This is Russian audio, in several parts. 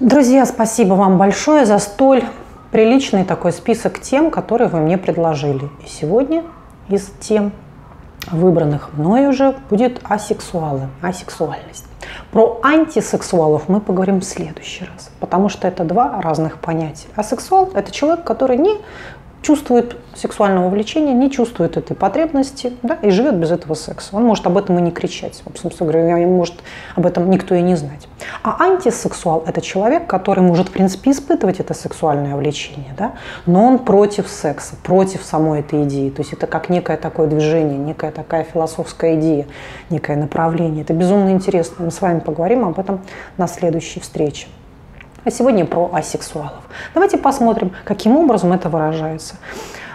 Друзья, спасибо вам большое за столь приличный такой список тем, которые вы мне предложили. И сегодня из тем, выбранных мной уже, будет асексуалы, асексуальность. Про антисексуалов мы поговорим в следующий раз, потому что это два разных понятия. Асексуал – это человек, который не чувствует сексуального влечения, не чувствует этой потребности да, и живет без этого секса. Он может об этом и не кричать. Собственно говоря, может об этом никто и не знать. А антисексуал – это человек, который может, в принципе, испытывать это сексуальное влечение, да, но он против секса, против самой этой идеи. То есть это как некое такое движение, некая такая философская идея, некое направление. Это безумно интересно. Мы с вами поговорим об этом на следующей встрече. А сегодня про асексуалов. Давайте посмотрим, каким образом это выражается.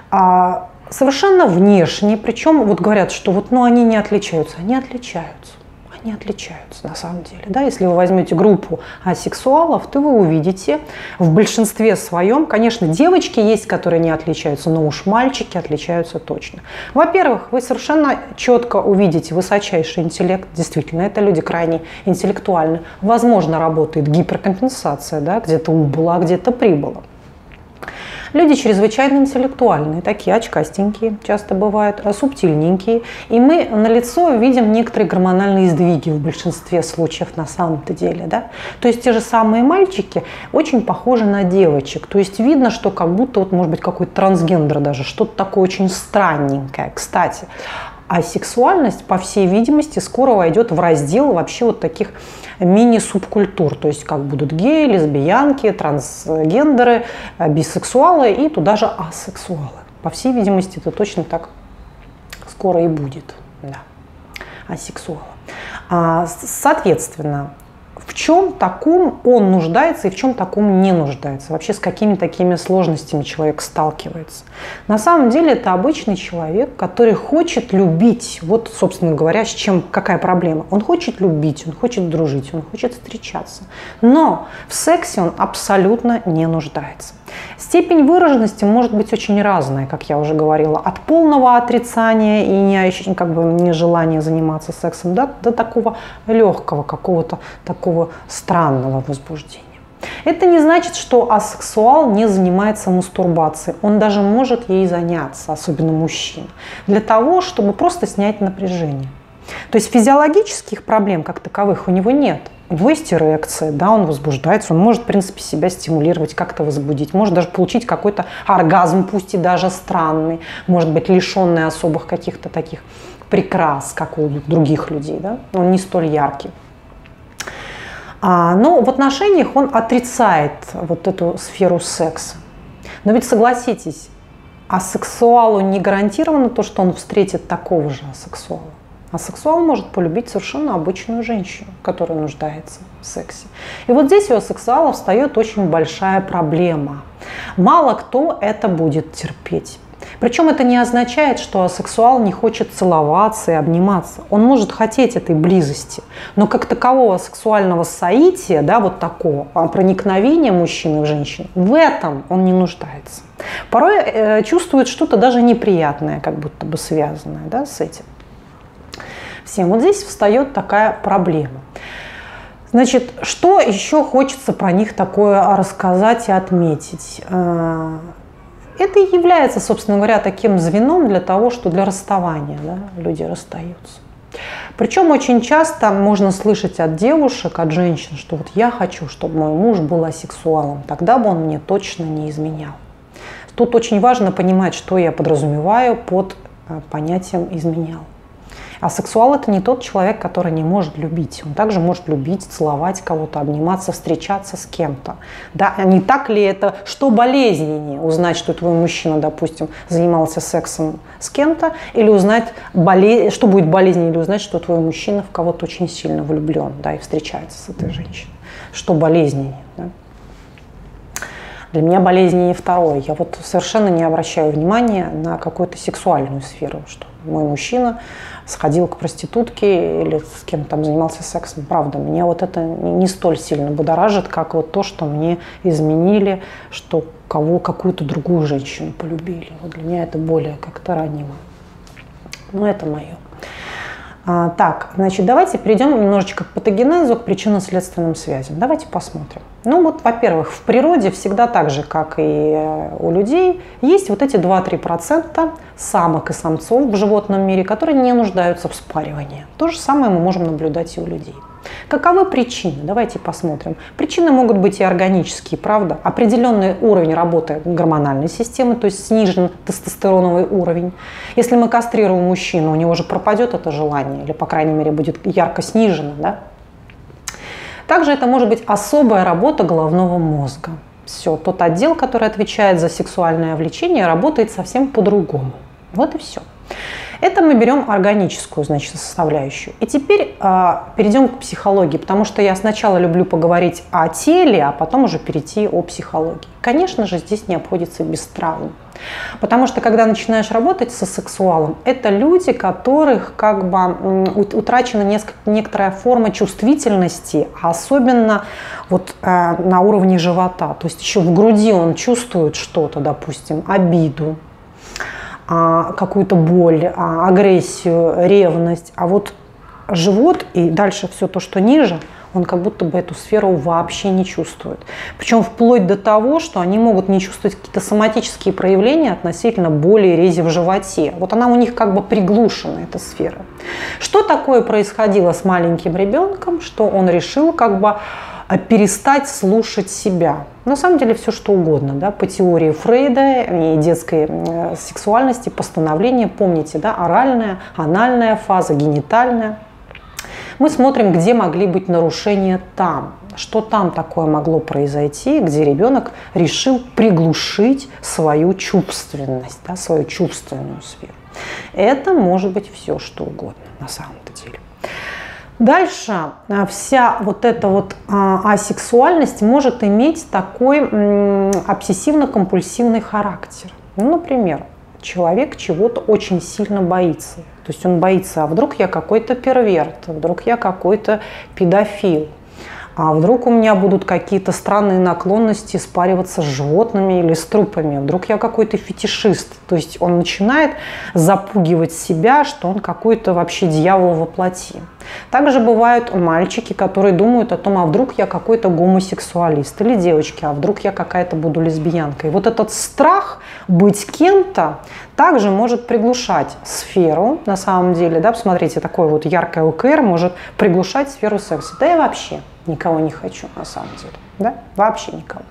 А, совершенно внешне, причем вот говорят, что вот, ну, они не отличаются. Они отличаются они отличаются на самом деле. Да? Если вы возьмете группу асексуалов, то вы увидите в большинстве своем, конечно, девочки есть, которые не отличаются, но уж мальчики отличаются точно. Во-первых, вы совершенно четко увидите высочайший интеллект. Действительно, это люди крайне интеллектуальны. Возможно, работает гиперкомпенсация, да? где-то убыла, где-то прибыла. Люди чрезвычайно интеллектуальные, такие очкастенькие часто бывают, а субтильненькие. И мы на лицо видим некоторые гормональные сдвиги в большинстве случаев на самом-то деле. Да? То есть те же самые мальчики очень похожи на девочек. То есть видно, что как будто, вот, может быть, какой-то трансгендер даже, что-то такое очень странненькое. Кстати, а сексуальность, по всей видимости, скоро войдет в раздел вообще вот таких мини-субкультур. То есть как будут геи, лесбиянки, трансгендеры, э, бисексуалы и туда же асексуалы. По всей видимости, это точно так скоро и будет. Да. Асексуалы. А, соответственно, в чем таком он нуждается и в чем таком не нуждается. Вообще с какими такими сложностями человек сталкивается. На самом деле это обычный человек, который хочет любить. Вот, собственно говоря, с чем, какая проблема. Он хочет любить, он хочет дружить, он хочет встречаться. Но в сексе он абсолютно не нуждается. Степень выраженности может быть очень разная, как я уже говорила, от полного отрицания и не, как бы, нежелания заниматься сексом до, до такого легкого, какого-то такого странного возбуждения. Это не значит, что асексуал не занимается мастурбацией. Он даже может ей заняться, особенно мужчин, для того, чтобы просто снять напряжение. То есть физиологических проблем как таковых у него нет. У него есть эрекция, да, он возбуждается, он может, в принципе, себя стимулировать, как-то возбудить, может даже получить какой-то оргазм, пусть и даже странный, может быть, лишенный особых каких-то таких прикрас, как у других людей, да, он не столь яркий. А, но в отношениях он отрицает вот эту сферу секса. Но ведь согласитесь, а сексуалу не гарантировано то, что он встретит такого же асексуала. А сексуал может полюбить совершенно обычную женщину, которая нуждается в сексе. И вот здесь у сексуала встает очень большая проблема. Мало кто это будет терпеть. Причем это не означает, что сексуал не хочет целоваться и обниматься. Он может хотеть этой близости, но как такового сексуального соития, да, вот такого а, проникновения мужчины в женщину, в этом он не нуждается. Порой э, чувствует что-то даже неприятное, как будто бы связанное да, с этим всем. Вот здесь встает такая проблема. Значит, что еще хочется про них такое рассказать и отметить? Это и является, собственно говоря, таким звеном для того, что для расставания да, люди расстаются. Причем очень часто можно слышать от девушек, от женщин, что вот я хочу, чтобы мой муж был асексуалом, тогда бы он мне точно не изменял. Тут очень важно понимать, что я подразумеваю под э, понятием изменял. А сексуал это не тот человек, который не может любить. Он также может любить, целовать кого-то, обниматься, встречаться с кем-то. Да, а не так ли это, что болезненнее узнать, что твой мужчина, допустим, занимался сексом с кем-то, или узнать, боле... что будет болезненнее, или узнать, что твой мужчина в кого-то очень сильно влюблен, да, и встречается с этой женщиной. Что болезненнее, да? Для меня болезненнее второе. Я вот совершенно не обращаю внимания на какую-то сексуальную сферу, что мой мужчина сходил к проститутке или с кем там занимался сексом. Правда, меня вот это не столь сильно будоражит, как вот то, что мне изменили, что кого какую-то другую женщину полюбили. Вот для меня это более как-то ранимо. Но это мое. А, так, значит, давайте перейдем немножечко к патогенезу, к причинно-следственным связям. Давайте посмотрим. Ну вот, во-первых, в природе всегда так же, как и э, у людей, есть вот эти 2-3% самок и самцов в животном мире, которые не нуждаются в спаривании. То же самое мы можем наблюдать и у людей. Каковы причины? Давайте посмотрим. Причины могут быть и органические, правда? Определенный уровень работы гормональной системы, то есть снижен тестостероновый уровень. Если мы кастрируем мужчину, у него же пропадет это желание, или, по крайней мере, будет ярко снижено. Да? Также это может быть особая работа головного мозга. Все, тот отдел, который отвечает за сексуальное влечение, работает совсем по-другому. Вот и все. Это мы берем органическую значит, составляющую. И теперь э, перейдем к психологии, потому что я сначала люблю поговорить о теле, а потом уже перейти о психологии. Конечно же, здесь не обходится без травм. Потому что когда начинаешь работать со сексуалом, это люди, которых как бы утрачена несколько, некоторая форма чувствительности, особенно вот э, на уровне живота. То есть еще в груди он чувствует что-то, допустим, обиду, а, какую-то боль, а, агрессию, ревность. А вот живот и дальше все то, что ниже, он как будто бы эту сферу вообще не чувствует. Причем вплоть до того, что они могут не чувствовать какие-то соматические проявления относительно боли и рези в животе. Вот она у них как бы приглушена, эта сфера. Что такое происходило с маленьким ребенком, что он решил как бы а перестать слушать себя. На самом деле все что угодно, да, по теории Фрейда и детской э, сексуальности, постановление, помните, да, оральная, анальная фаза, генитальная. Мы смотрим, где могли быть нарушения там, что там такое могло произойти, где ребенок решил приглушить свою чувственность, да, свою чувственную сферу. Это может быть все что угодно на самом-то деле. Дальше а, вся вот эта вот а, асексуальность может иметь такой обсессивно-компульсивный характер. Ну, например, человек чего-то очень сильно боится. То есть он боится, а вдруг я какой-то перверт, вдруг я какой-то педофил, а вдруг у меня будут какие-то странные наклонности спариваться с животными или с трупами, вдруг я какой-то фетишист. То есть он начинает запугивать себя, что он какой-то вообще дьявол во плоти. Также бывают мальчики, которые думают о том, а вдруг я какой-то гомосексуалист, или девочки, а вдруг я какая-то буду лесбиянкой. Вот этот страх быть кем-то также может приглушать сферу, на самом деле, да, посмотрите, такое вот яркое ОКР может приглушать сферу секса. Да и вообще никого не хочу, на самом деле, да, вообще никого.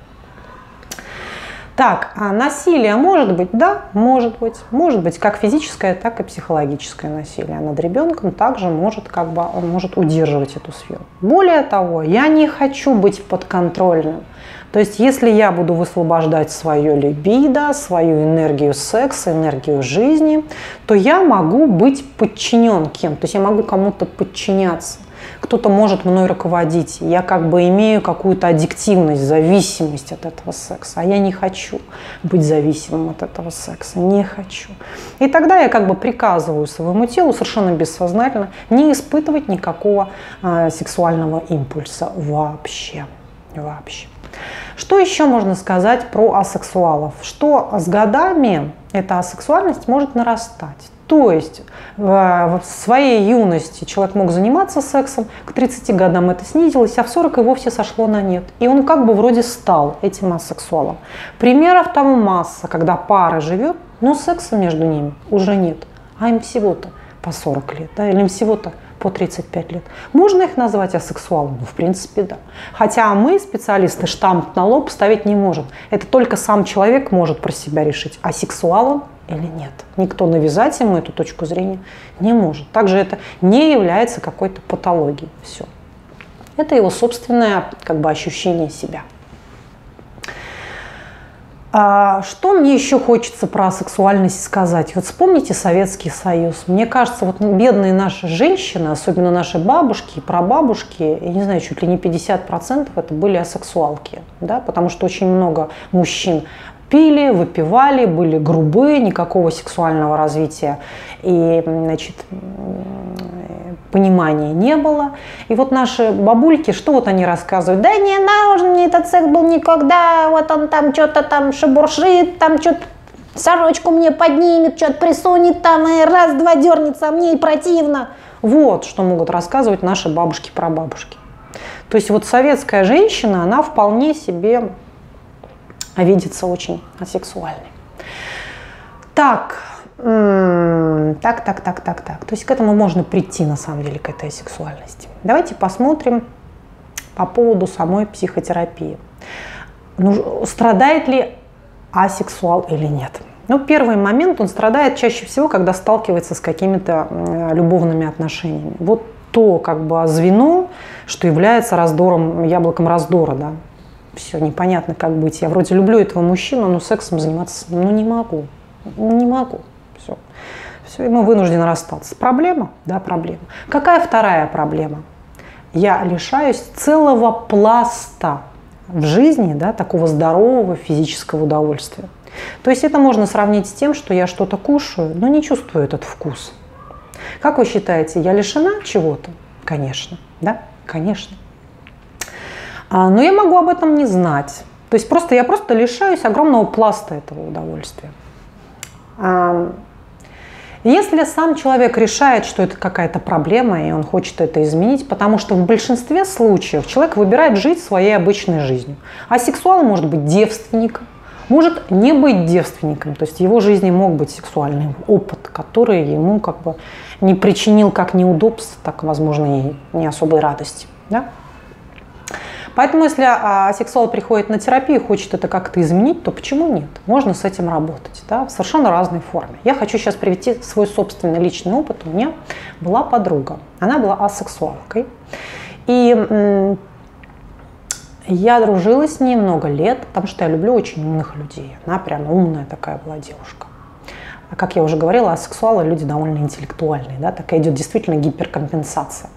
Так, а насилие может быть? Да, может быть. Может быть как физическое, так и психологическое насилие над ребенком. Также может, как бы, он может удерживать эту сферу. Более того, я не хочу быть подконтрольным. То есть, если я буду высвобождать свое либидо, свою энергию секса, энергию жизни, то я могу быть подчинен кем. То есть, я могу кому-то подчиняться кто-то может мной руководить. Я как бы имею какую-то аддиктивность, зависимость от этого секса. А я не хочу быть зависимым от этого секса. Не хочу. И тогда я как бы приказываю своему телу совершенно бессознательно не испытывать никакого э, сексуального импульса вообще. Вообще. Что еще можно сказать про асексуалов? Что с годами эта асексуальность может нарастать. То есть в своей юности человек мог заниматься сексом, к 30 годам это снизилось, а в 40 и вовсе сошло на нет. И он как бы вроде стал этим асексуалом. Примеров тому масса, когда пара живет, но секса между ними уже нет. А им всего-то по 40 лет, да, или им всего-то по 35 лет. Можно их назвать асексуалом? Ну, в принципе, да. Хотя мы, специалисты, штамп на лоб ставить не можем. Это только сам человек может про себя решить, а сексуалом или нет. Никто навязать ему эту точку зрения не может. Также это не является какой-то патологией. Все. Это его собственное как бы, ощущение себя. А что мне еще хочется про сексуальность сказать? Вот вспомните Советский Союз. Мне кажется, вот бедные наши женщины, особенно наши бабушки и прабабушки, я не знаю, чуть ли не 50% это были асексуалки, да, потому что очень много мужчин пили, выпивали, были грубые, никакого сексуального развития и значит, понимания не было. И вот наши бабульки, что вот они рассказывают? Да не нужен мне этот секс был никогда, вот он там что-то там шебуршит, там что-то Сорочку мне поднимет, что-то присунет там, и раз-два дернется, а мне и противно. Вот что могут рассказывать наши бабушки про бабушки. То есть вот советская женщина, она вполне себе видится очень асексуальной. Так, так, так, так, так, так. То есть к этому можно прийти, на самом деле, к этой сексуальности. Давайте посмотрим по поводу самой психотерапии. Ну, страдает ли асексуал или нет? Ну, первый момент, он страдает чаще всего, когда сталкивается с какими-то любовными отношениями. Вот то как бы звено, что является раздором, яблоком раздора, да. Все, непонятно, как быть. Я вроде люблю этого мужчину, но сексом заниматься ну, не могу. Не могу. Все. Все, и мы вынуждены расстаться. Проблема? Да, проблема. Какая вторая проблема? Я лишаюсь целого пласта в жизни, да, такого здорового физического удовольствия. То есть это можно сравнить с тем, что я что-то кушаю, но не чувствую этот вкус. Как вы считаете, я лишена чего-то? Конечно, да, конечно. А, но я могу об этом не знать. То есть просто я просто лишаюсь огромного пласта этого удовольствия. Если сам человек решает, что это какая-то проблема, и он хочет это изменить, потому что в большинстве случаев человек выбирает жить своей обычной жизнью. А сексуал может быть девственником, может не быть девственником, то есть в его жизни мог быть сексуальный опыт, который ему как бы не причинил как неудобств, так, возможно, и не особой радости. Да? Поэтому, если а, сексуал приходит на терапию и хочет это как-то изменить, то почему нет? Можно с этим работать да, в совершенно разной форме. Я хочу сейчас привести свой собственный личный опыт. У меня была подруга, она была асексуалкой. И я дружила с ней много лет, потому что я люблю очень умных людей. Она прям умная такая была девушка. А как я уже говорила, асексуалы люди довольно интеллектуальные, да, такая идет действительно гиперкомпенсация.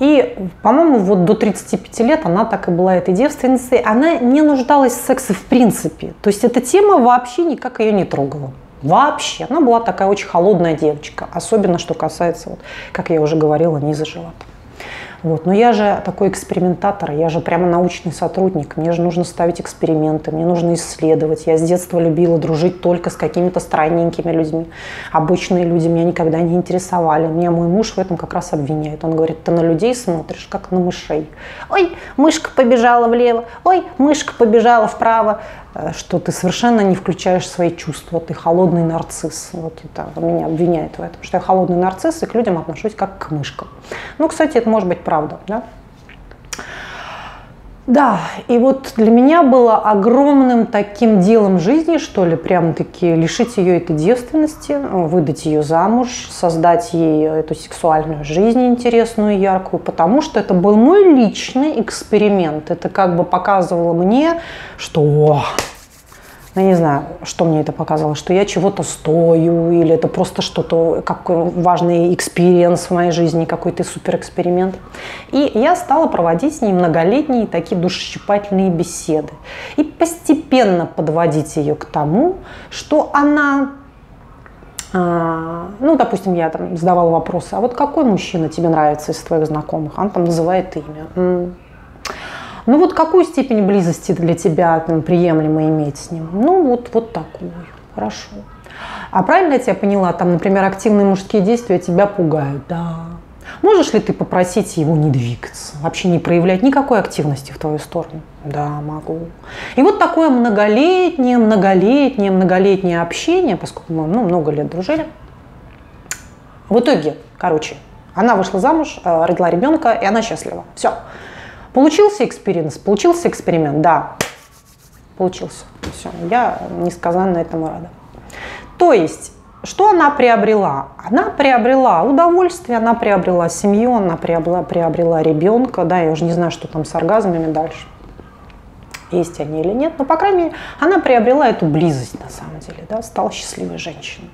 И, по-моему, вот до 35 лет она так и была этой девственницей. Она не нуждалась в сексе в принципе. То есть эта тема вообще никак ее не трогала. Вообще. Она была такая очень холодная девочка. Особенно, что касается, вот, как я уже говорила, низа живота. Вот. Но я же такой экспериментатор, я же прямо научный сотрудник, мне же нужно ставить эксперименты, мне нужно исследовать. Я с детства любила дружить только с какими-то странненькими людьми. Обычные люди меня никогда не интересовали. Меня мой муж в этом как раз обвиняет. Он говорит, ты на людей смотришь, как на мышей. Ой, мышка побежала влево, ой, мышка побежала вправо. Э, что ты совершенно не включаешь свои чувства, ты холодный нарцисс. Вот это меня обвиняет в этом, что я холодный нарцисс и к людям отношусь как к мышкам. Ну, кстати, это может быть правда, да? Да, и вот для меня было огромным таким делом жизни, что ли, прям-таки лишить ее этой девственности, выдать ее замуж, создать ей эту сексуальную жизнь интересную, яркую, потому что это был мой личный эксперимент. Это как бы показывало мне, что о, ну, я не знаю, что мне это показало, что я чего-то стою, или это просто что-то, какой важный experience в моей жизни, какой-то супер эксперимент. И я стала проводить с ней многолетние такие душесчипательные беседы. И постепенно подводить ее к тому, что она а, ну, допустим, я там задавала вопросы, а вот какой мужчина тебе нравится из твоих знакомых? Он там называет имя. Ну вот какую степень близости для тебя там, приемлемо иметь с ним? Ну вот, вот такую. Хорошо. А правильно я тебя поняла, там, например, активные мужские действия тебя пугают? Да. Можешь ли ты попросить его не двигаться, вообще не проявлять никакой активности в твою сторону? Да, могу. И вот такое многолетнее, многолетнее, многолетнее общение, поскольку мы ну, много лет дружили, в итоге, короче, она вышла замуж, э, родила ребенка, и она счастлива. Все. Получился эксперимент? Получился эксперимент? Да, получился. Все, я несказанно этому рада. То есть, что она приобрела? Она приобрела удовольствие, она приобрела семью, она приобрела, приобрела ребенка, да, я уже не знаю, что там с оргазмами дальше есть они или нет, но, по крайней мере, она приобрела эту близость, на самом деле, да, стала счастливой женщиной.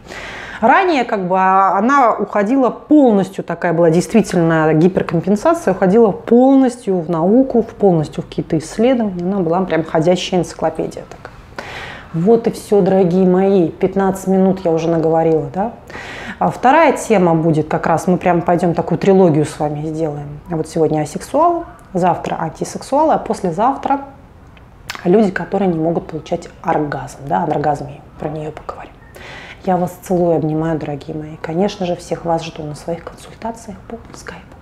Ранее как бы а, она уходила полностью, такая была действительно гиперкомпенсация, уходила полностью в науку, полностью в какие-то исследования. Она была прям ходящая энциклопедия такая. Вот и все, дорогие мои. 15 минут я уже наговорила, да? А вторая тема будет как раз, мы прям пойдем такую трилогию с вами сделаем. Вот сегодня асексуалы, завтра антисексуалы, а послезавтра люди, которые не могут получать оргазм, да, оргазме, про нее поговорим. Я вас целую, обнимаю, дорогие мои. Конечно же, всех вас жду на своих консультациях по скайпу.